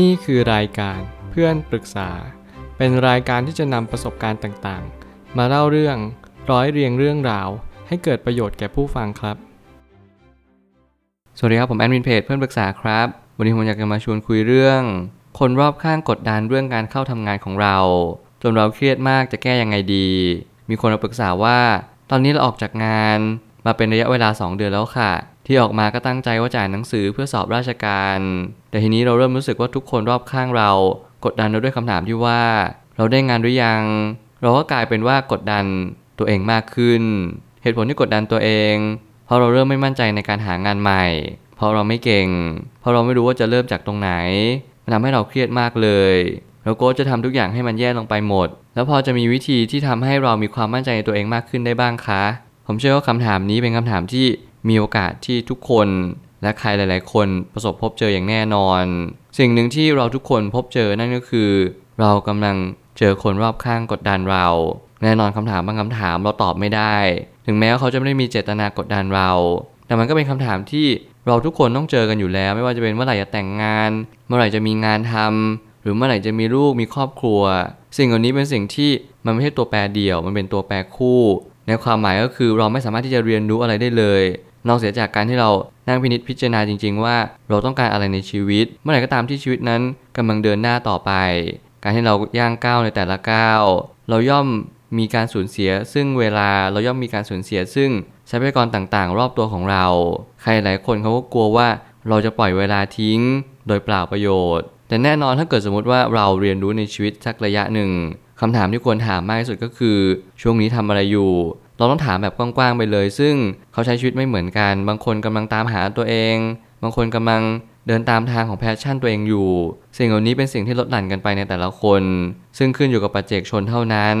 นี่คือรายการเพื่อนปรึกษา เป็นรายการที่จะนำประสบการณ์ต่างๆ มาเล่าเรื่องร้อยเรียงเรื่องราว ให้เกิดประโยชน์แก่ผู้ฟังครับ สวัสดีครับผมแอดมินเพจเพื่อนปรึกษาครับ วันนี้ผมอยากจะมาชวนคุยเรื่อง คนรอบข้างกดดันเรื่องการเข้าทำงานของเรา จนเราเครียดมากจะแก้ยังไงดี มีคนมาปรึกษาว่า ตอนนี้เราออกจากงานมาเป็นระยะเวลา 2 เดือนแล้วค่ะ ที่ออกมาก็ตั้งใจว่าจ่านหนังสือเพื่อสอบราชการ แต่ทีนี้เราเริ่มรู้สึกว่าทุกคนรอบข้างเรา กดดันเราด้วยคำถามที่ว่า เราได้งานหรือยัง เราก็กลายเป็นว่ากดดันตัวเองมากขึ้น เหตุผลที่กดดันตัวเอง เพราะเราเริ่มไม่มั่นใจในการหางานใหม่ เพราะเราไม่เก่ง เพราะเราไม่รู้ว่าจะเริ่มจากตรงไหน มันทำให้เราเครียดมากเลยเราก็จะทำทุกอย่างให้มันแย่ลงไปหมด แล้วพอจะมีวิธีที่ทำให้เรามีความมั่นใจในตัวเองมากขึ้นได้บ้างคะ ผมเชื่อว่าคำถามนี้เป็นคำถามที่ มีโอกาสที่ทุกคนและใครหลาย ๆ คนประสบพบเจออย่างแน่นอน สิ่งหนึ่งที่เราทุกคนพบเจอนั่นก็คือ เรากำลังเจอคนรอบข้างกดดันเรา แน่นอนคำถามบางคำถามเราตอบไม่ได้ ถึงแม้ว่าเขาจะไม่ได้มีเจตนากดดันเรา แต่มันก็เป็นคำถามที่เราทุกคนต้องเจอกันอยู่แล้ว ไม่ว่าจะเป็นเมื่อไหร่จะแต่งงาน เมื่อไหร่จะมีงานทำหรือเมื่อไหร่จะมีลูกมีครอบครัว สิ่งเหล่านี้เป็นสิ่งที่มันไม่ใช่ตัวแปรเดี่ยว มันเป็นตัวแปรคู่ ในความหมายก็คือเราไม่สามารถที่จะเรียนรู้อะไรได้เลย นอกเสียจากการที่เรานั่งพินิจพิจารณาจริง ๆ ว่าเราต้องการอะไรในชีวิต เมื่อไหร่ก็ตามที่ชีวิตนั้นกำลังเดินหน้าต่อไป การที่เราย่างก้าวในแต่ละก้าวเราย่อมมีการสูญเสีย ซึ่งเวลาเราย่อมมีการสูญเสีย ซึ่งทรัพยากรต่างๆ รอบตัวของเรา ใครหลายคนเขาก็กลัวว่าเราจะปล่อยเวลาทิ้ง โดยเปล่าประโยชน์ แต่แน่นอนถ้าเกิดสมมติว่าเราเรียนรู้ในชีวิตสักระยะหนึ่งคำถามที่ควรถามมากที่สุดก็คือ ช่วงนี้ทำอะไรอยู่ เราต้องถามแบบกว้างๆไปเลย ซึ่งเขาใช้ชีวิตไม่เหมือนกัน บางคนกำลังตามหาตัวเอง บางคนกำลังเดินตามทางของแพชชั่นตัวเองอยู่ สิ่งเหล่านี้เป็นสิ่งที่ลดหลั่นกันไปในแต่ละคน ซึ่งขึ้นอยู่กับปัจเจกชนเท่านั้น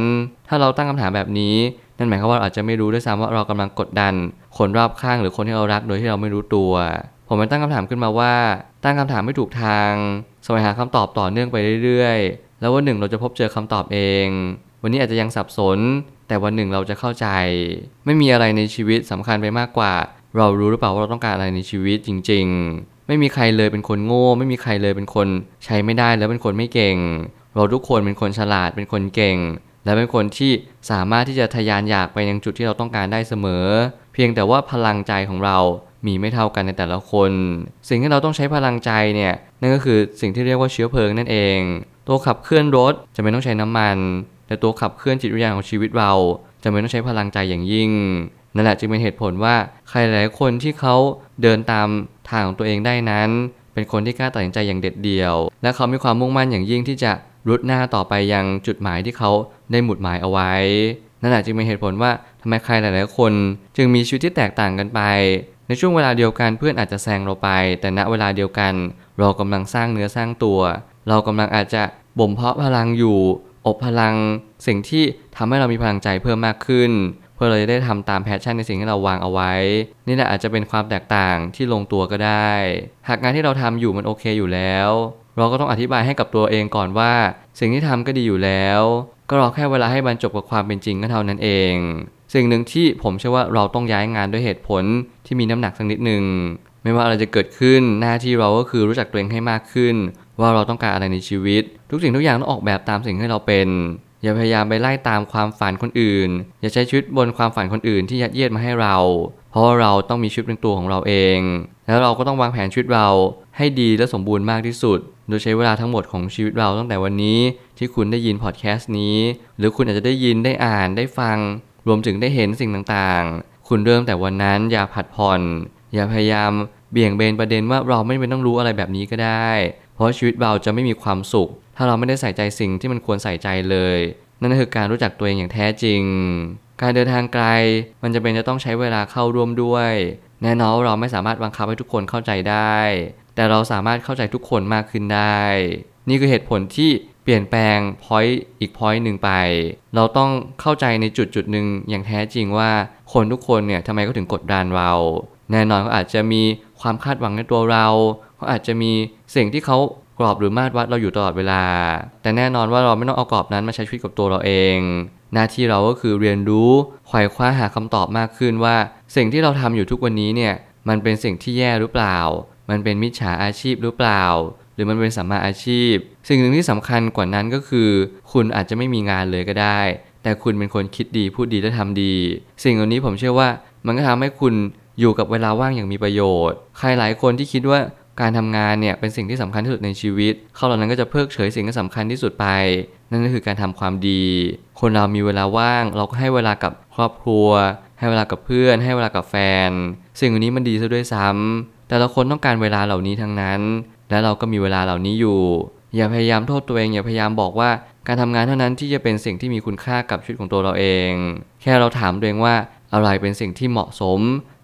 ถ้าเราตั้งคำถามแบบนี้ นั่นหมายความว่าเราอาจจะไม่รู้ด้วยซ้ำว่าเรากำลังกดดัน คนรอบข้างหรือคนที่เรารักโดยที่เราไม่รู้ตัว ผมมันตั้งคำถามขึ้นมาว่า ตั้งคำถามไม่ถูกทางสวงหาคำตอบต่อเนื่องไปเรื่อยๆ แล้ววันหนึ่งเราจะพบเจอคำตอบเอง วันนี้อาจจะยังสับสน แต่วันหนึ่งเราจะเข้าใจ ไม่มีอะไรในชีวิตสำคัญไปมากกว่า เรารู้หรือเปล่าว่าเราต้องการอะไรในชีวิตจริง ๆ ไม่มีใครเลยเป็นคนโง่ ไม่มีใครเลยเป็นคนใช้ไม่ได้แล้วเป็นคนไม่เก่ง เราทุกคนเป็นคนฉลาดเป็นคนเก่ง และเป็นคนที่สามารถที่จะทะยานอยากไปยังจุดที่เราต้องการได้เสมอ เพียงแต่ว่าพลังใจของเรามีไม่เท่ากันในแต่ละคน สิ่งที่เราต้องใช้พลังใจเนี่ยนั่นก็คือสิ่งที่เรียกว่าเชื้อเพลิงนั่นเอง ตัวขับเคลื่อนรถจะไม่ต้องใช้น้ำมัน แต่ตัวขับเคลื่อนจิตวิญญาณของชีวิตเราจะไม่ต้องใช้พลังใจอย่างยิ่ง นั่นแหละจึงเป็นเหตุผลว่าใครหลายคนที่เขาเดินตามทางของตัวเองได้นั้น เป็นคนที่กล้าตัดสินใจอย่างเด็ดเดี่ยว และเขามีความมุ่งมั่นอย่างยิ่งที่จะรุดหน้าต่อไปยังจุดหมายที่เขาได้หมุดหมายเอาไว้ นั่นแหละจึงเป็นเหตุผลว่าทำไมใครหลายๆคน จึงมีชีวิตที่แตกต่างกันไป ในช่วงเวลาเดียวกันเพื่อนอาจจะแซงเราไป แต่ณเวลาเดียวกัน เรากำลังสร้างเนื้อสร้างตัว เรากำลังอาจจะบ่มเพาะพลังอยู่ อบพลังสิ่งที่ทำให้เรามีพลังใจเพิ่มมากขึ้น เพื่อเราจะได้ทำตาม passion ในสิ่งที่เราวางเอาไว้ นี่แหละอาจจะเป็นความแตกต่างที่ลงตัวก็ได้ หากงานที่เราทำอยู่มันโอเคอยู่แล้ว เราก็ต้องอธิบายให้กับตัวเองก่อนว่า สิ่งที่ทำก็ดีอยู่แล้ว ก็รอแค่เวลาให้บรรจบกับความเป็นจริงก็เท่านั้นเอง สิ่งหนึ่งที่ผมเชื่อว่าเราต้องย้ายงานด้วยเหตุผลที่มีน้ำหนักสักนิดหนึ่งไม่ว่าอะไรจะเกิดขึ้นหน้าที่เราก็คือรู้จักตัวเองให้มากขึ้นว่าเราต้องการอะไรในชีวิต ทุกสิ่งทุกอย่างต้องออกแบบตามสิ่งที่เราเป็น อย่าพยายามไปไล่ตามความฝันคนอื่น อย่าใช้ชีวิตบนความฝันคนอื่นที่ยัดเยียดมาให้เรา เพราะเราต้องมีชีวิตเป็นตัวของเราเอง แล้วเราก็ต้องวางแผนชีวิตเราให้ดีและสมบูรณ์มากที่สุด โดยใช้เวลาทั้งหมดของชีวิตเราตั้งแต่วันนี้ที่คุณได้ยินพอดแคสต์นี้ หรือคุณอาจจะได้ยินได้อ่านได้ฟัง รวมถึงได้เห็นสิ่งต่างๆ คุณเริ่มแต่วันนั้นอย่าผัดผ่อน อย่าพยายามเบี่ยงเบนประเด็นว่าเราไม่เป็นต้องรู้อะไรแบบนี้ก็ได้เพราะชีวิตเราจะไม่มีความสุข ถ้าเราไม่ได้ใส่ใจสิ่งที่มันควรใส่ใจเลย นั่นคือการรู้จักตัวเองอย่างแท้จริง การเดินทางไกล มันจะเป็นจะต้องใช้เวลาเข้าร่วมด้วย แน่นอนเราไม่สามารถบังคับให้ทุกคนเข้าใจได้ แต่เราสามารถเข้าใจทุกคนมากขึ้นได้ นี่คือเหตุผลที่เปลี่ยนแปลงพอยต์อีกพอยต์หนึ่งไป เราต้องเข้าใจในจุดจุดหนึ่งอย่างแท้จริงว่าคนทุกคนเนี่ยทำไมเขาถึงกดดันเรา แน่นอนเขาอาจจะมีความคาดหวังในตัวเรา เขาอาจจะมีสิ่งที่เขากรอบหรือมาตรวัดเราอยู่ตลอดเวลา แต่แน่นอนว่าเราไม่ต้องเอากรอบนั้นมาใช้ชีวิตกับตัวเราเอง หน้าที่เราก็คือเรียนรู้ไขว่คว้าหาคำตอบมากขึ้นว่า สิ่งที่เราทำอยู่ทุกวันนี้เนี่ยมันเป็นสิ่งที่แย่หรือเปล่า มันเป็นมิจฉาอาชีพหรือเปล่าหหรือมันเป็นสัมมาอาชีพ สิ่งหนึ่งที่สำคัญกว่านั้นก็คือ คุณอาจจะไม่มีงานเลยก็ได้ แต่คุณเป็นคนคิดดีพูดดีและทำดี สิ่งเหล่านี้ผมเชื่อว่ามันก็ทำให้คุณอยู่กับเวลาว่างอย่างมีประโยชน์ ใครหลายคนที่คิดว่า การทำงานเนี่ยเป็นสิ่งที่สำคัญที่สุดในชีวิต เขาเหล่านั้นก็จะเพิกเฉยสิ่งที่สำคัญที่สุดไป นั่นก็คือการทำความดี คนเรามีเวลาว่าง เราก็ให้เวลากับครอบครัว ให้เวลากับเพื่อน ให้เวลากับแฟน สิ่งเหล่านี้มันดีซะด้วยซ้ำแต่ละคนต้องการเวลาเหล่านี้ทั้งนั้น และเราก็มีเวลาเหล่านี้อยู่ อย่าพยายามโทษตัวเอง อย่าพยายามบอกว่าการทำงานเท่านั้นที่จะเป็นสิ่งที่มีคุณค่ากับชีวิตของตัวเราเอง แค่เราถามตัวเองว่าอะไรเป็นสิ่งที่เหมาะสม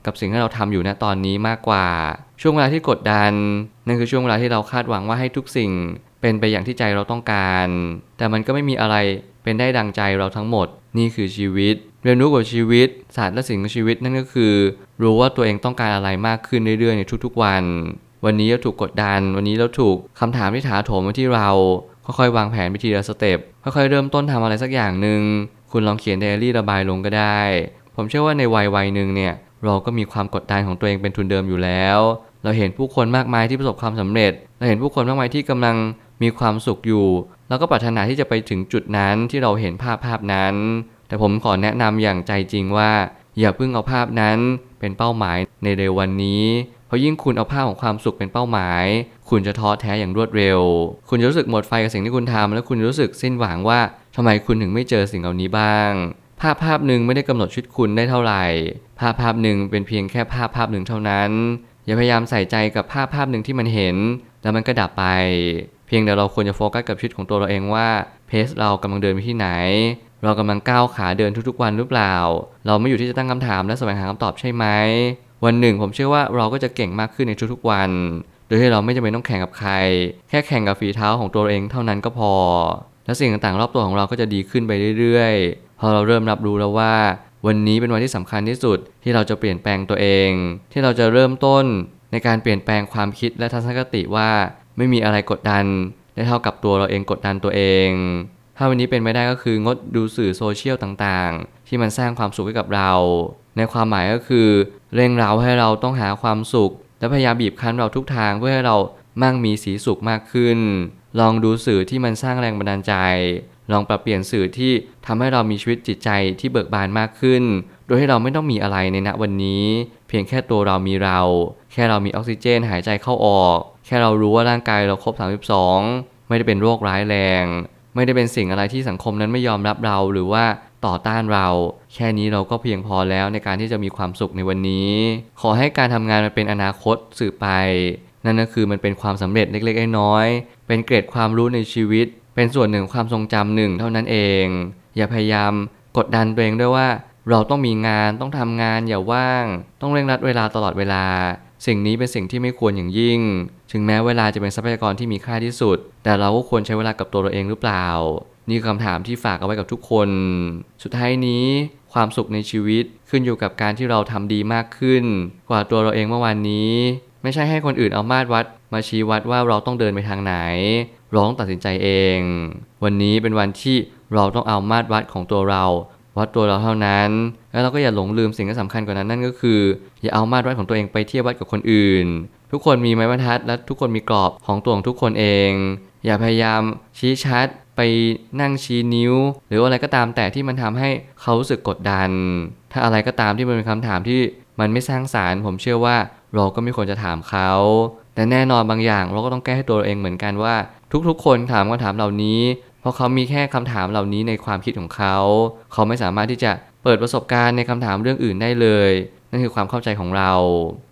กับสิ่งที่เราทำอยู่ณตอนนี้มากกว่า ช่วงเวลาที่กดดันนั่นคือช่วงเวลาที่เราคาดหวังว่าให้ทุกสิ่ง เป็นไปอย่างที่ใจเราต้องการ แต่มันก็ไม่มีอะไรเป็นได้ดังใจเราทั้งหมด นี่คือชีวิต เรียนรู้กับชีวิต ศาสตร์และสิ่งของชีวิตนั่นก็คือ รู้ว่าตัวเองต้องการอะไรมากขึ้นเรื่อยๆในทุกๆวัน วันนี้เราถูกกดดัน วันนี้เราถูกคำถามที่ถาโถมมาที่เราค่อยๆวางแผนไปทีละสเต็ปค่อยๆเริ่มต้นทำอะไรสักอย่างหนึ่งคุณลองเขียนไดอารี่ระบายลงก็ได้ ผมเชื่อว่าในวัยวัยหนึ่งเนี่ย เราก็มีความกดดันของตัวเองเป็นทุนเดิมอยู่แล้ว เราเห็นผู้คนมากมายที่ประสบความสำเร็จ เราเห็นผู้คนมากมายที่กำลังมีความสุขอยู่เราก็ปรารถนาที่จะไปถึงจุดนั้นที่เราเห็นภาพภาพนั้น แต่ผมขอแนะนำอย่างใจจริงว่า อย่าเพิ่งเอาภาพนั้นเป็นเป้าหมายในเร็ววันนี้ เพราะยิ่งคุณเอาภาพของความสุขเป็นเป้าหมาย คุณจะท้อแท้อย่างรวดเร็ว คุณจะรู้สึกหมดไฟกับสิ่งที่คุณทำและคุณจะรู้สึกสิ้นหวังว่าทำไมคุณถึงไม่เจอสิ่งเหล่านี้บ้าง ภาพภาพหนึ่งไม่ได้กำหนดชีวิตคุณได้เท่าไหร่ ภาพภาพหนึ่งเป็นเพียงแค่ภาพภาพหนึ่งเท่านั้น อย่าพยายามใส่ใจกับภาพภาพหนึ่งที่มันเห็น แล้วมันก็ดับไป เพียงแต่เราควรจะโฟกัสกับชีวิตของตัวเราเองว่าเพสเรากำลังเดินไปที่ไหน เรากำลังก้าวขาเดินทุกๆวันหรือเปล่า เราไม่อยู่ที่จะตั้งคำถามและแสวงหาคำตอบใช่ไหมวันหนึ่งผมเชื่อว่าเราก็จะเก่งมากขึ้นในทุกๆวัน โดยที่เราไม่จำเป็นต้องแข่งกับใคร แค่แข่งกับฝีเท้าของตัวเราเองเท่านั้นก็พอ และสิ่งต่างๆรอบตัวของเราก็จะดีขึ้นไปเรื่อยๆ พอเราเริ่มรับรู้แล้วว่า วันนี้เป็นวันที่สำคัญที่สุดที่เราจะเปลี่ยนแปลงตัวเอง ที่เราจะเริ่มต้นในการเปลี่ยนแปลงความคิดและทัศนคติว่าไม่มีอะไรกดดันได้เท่ากับตัวเราเองกดดันตัวเอง ถ้าวันนี้เป็นไม่ได้ก็คืองดดูสื่อโซเชียลต่างๆ ที่มันสร้างความสุขให้กับเรา ในความหมายก็คือเร่งเร้าให้เราต้องหาความสุข และพยายามบีบคั้นเราทุกทางเพื่อให้เรามั่งมีสีสุขมากขึ้น ลองดูสื่อที่มันสร้างแรงบันดาลใจ ลองปรับเปลี่ยนสื่อที่ทำให้เรามีชีวิตจิตใจที่เบิกบานมากขึ้น โดยให้เราไม่ต้องมีอะไรในณวันนี้ เพียงแค่ตัวเรามีเรา แค่เรามีออกซิเจนหายใจเข้าออก แค่เรารู้ว่าร่างกายเราครบ 32 ไม่ได้เป็นโรคร้ายแรง ไม่ได้เป็นสิ่งอะไรที่สังคมนั้นไม่ยอมรับเราหรือว่าต่อต้านเรา แค่นี้เราก็เพียงพอแล้วในการที่จะมีความสุขในวันนี้ ขอให้การทำงานมันเป็นอนาคตสืบไป นั่นก็คือมันเป็นความสำเร็จเล็กๆน้อยๆเป็นเกรดความรู้ในชีวิต เป็นส่วนหนึ่งความทรงจำหนึ่งเท่านั้นเอง อย่าพยายามกดดันตัวเองด้วยว่า เราต้องมีงานต้องทำงานอย่าว่าง ต้องเร่งรัดเวลาตลอดเวลา สิ่งนี้เป็นสิ่งที่ไม่ควรอย่างยิ่ง ถึงแม้เวลาจะเป็นทรัพยากรที่มีค่าที่สุด แต่เราก็ควรใช้เวลากับตัวเราเองหรือเปล่า นี่คือคำถามที่ฝากเอาไว้กับทุกคน สุดท้ายนี้ความสุขในชีวิตขึ้นอยู่กับการที่เราทำดีมากขึ้น กว่าตัวเราเองเมื่อวานนี้ ไม่ใช่ให้คนอื่นเอามาตรวัด มาชี้วัดว่าเราต้องเดินไปทางไหน เราต้องตัดสินใจเอง วันนี้เป็นวันที่เราต้องเอามาตรวัดของตัวเรา วัดตัวเราเท่านั้น แล้วเราก็อย่าหลงลืมสิ่งที่สำคัญกว่านั้นนั่นก็คือ อย่าเอามาตรวัดของตัวเองไปเทียบวัดกับคนอื่น ทุกคนมีไม้บรรทัดและทุกคนมีกรอบของตัวของทุกคนเอง อย่าพยายามชี้ชัดไปนั่งชี้นิ้ว หรืออะไรก็ตามแต่ที่มันทำให้เขารู้สึกกดดัน ถ้าอะไรก็ตามที่มันเป็นคำถามที่มันไม่สร้างสารรค์ผมเชื่อว่าเราก็ไม่ควรจะถามเขา แต่แน่นอนบางอย่างเราก็ต้องแก้ให้ตัวเราเองเหมือนกันว่า ทุกๆ คนถามคำถามเหล่านี้ เพราะเขามีแค่คำถามเหล่านี้ในความคิดของเขา เขาไม่สามารถที่จะเปิดประสบการณ์ในคำถามเรื่องอื่นได้เลย นั่นคือความเข้าใจของเรา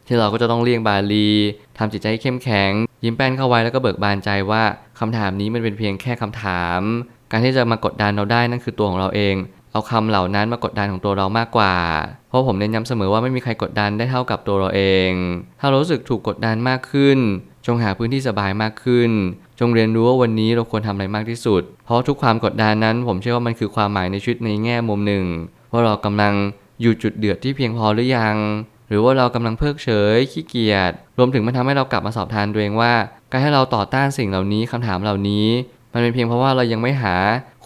ที่เราก็จะต้องเลี่ยงบาลีทำจิตใจให้เข้มแข็ง ยิ้มแป้นเข้าไว้แล้วก็เบิกบานใจว่าคำถามนี้มันเป็นเพียงแค่คำถาม การที่จะมากดดันเราได้นั่นคือตัวของเราเองเอาคำเหล่านั้นมากดดันของตัวเรามากกว่า เพราะผมเน้นย้ำเสมอว่าไม่มีใครกดดันได้เท่ากับตัวเราเอง ถ้ารู้สึกถูกกดดันมากขึ้น จงหาพื้นที่สบายมากขึ้น จงเรียนรู้ว่าวันนี้เราควรทำอะไรมากที่สุด เพราะทุกความกดดันนั้น ผมเชื่อว่ามันคือความหมายในชีวิตในแง่มุมหนึ่ง ว่าเรากำลังอยู่จุดเดือดที่เพียงพอหรือยัง หรือว่าเรากำลังเพิกเฉยขี้เกียจรวมถึงมันทำให้เรากลับมาสอบทานตัวเองว่า การให้เราต่อต้านสิ่งเหล่านี้คำถามเหล่านี้ มันเป็นเพียงเพราะว่าเรายังไม่หา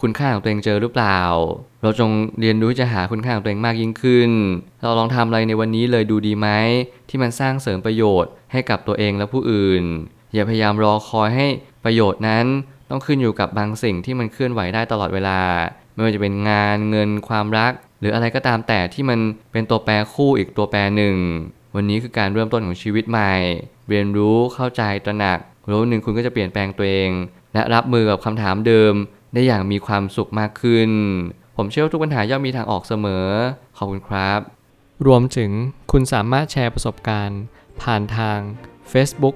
คุณค่าของตัวเองเจอหรือเปล่า เราจงเรียนรู้จะหาคุณค่าของตัวเองมากยิ่งขึ้น เราลองทำอะไรในวันนี้เลยดูดีไหมที่มันสร้างเสริมประโยชน์ให้กับตัวเองและผู้อื่น อย่าพยายามรอคอยให้ประโยชน์นั้น ต้องขึ้นอยู่กับบางสิ่งที่มันเคลื่อนไหวได้ตลอดเวลา ไม่ว่าจะเป็นงานเงินความรัก หรืออะไรก็ตามแต่ที่มันเป็นตัวแปรคู่อีกตัวแปรหนึ่ง วันนี้คือการเริ่มต้นของชีวิตใหม่ เรียนรู้เข้าใจตระหนักแล้หนึ่งคุณก็จะเปลี่ยนแปลงตัวเอง และรับมือกับคำถามเดิม ได้อย่างมีความสุขมากขึ้น ผมเชื่อว่าทุกปัญหาย่อมมีทางออกเสมอ ขอบคุณครับ รวมถึงคุณสามารถแชร์ประสบการณ์ ผ่านทาง Facebook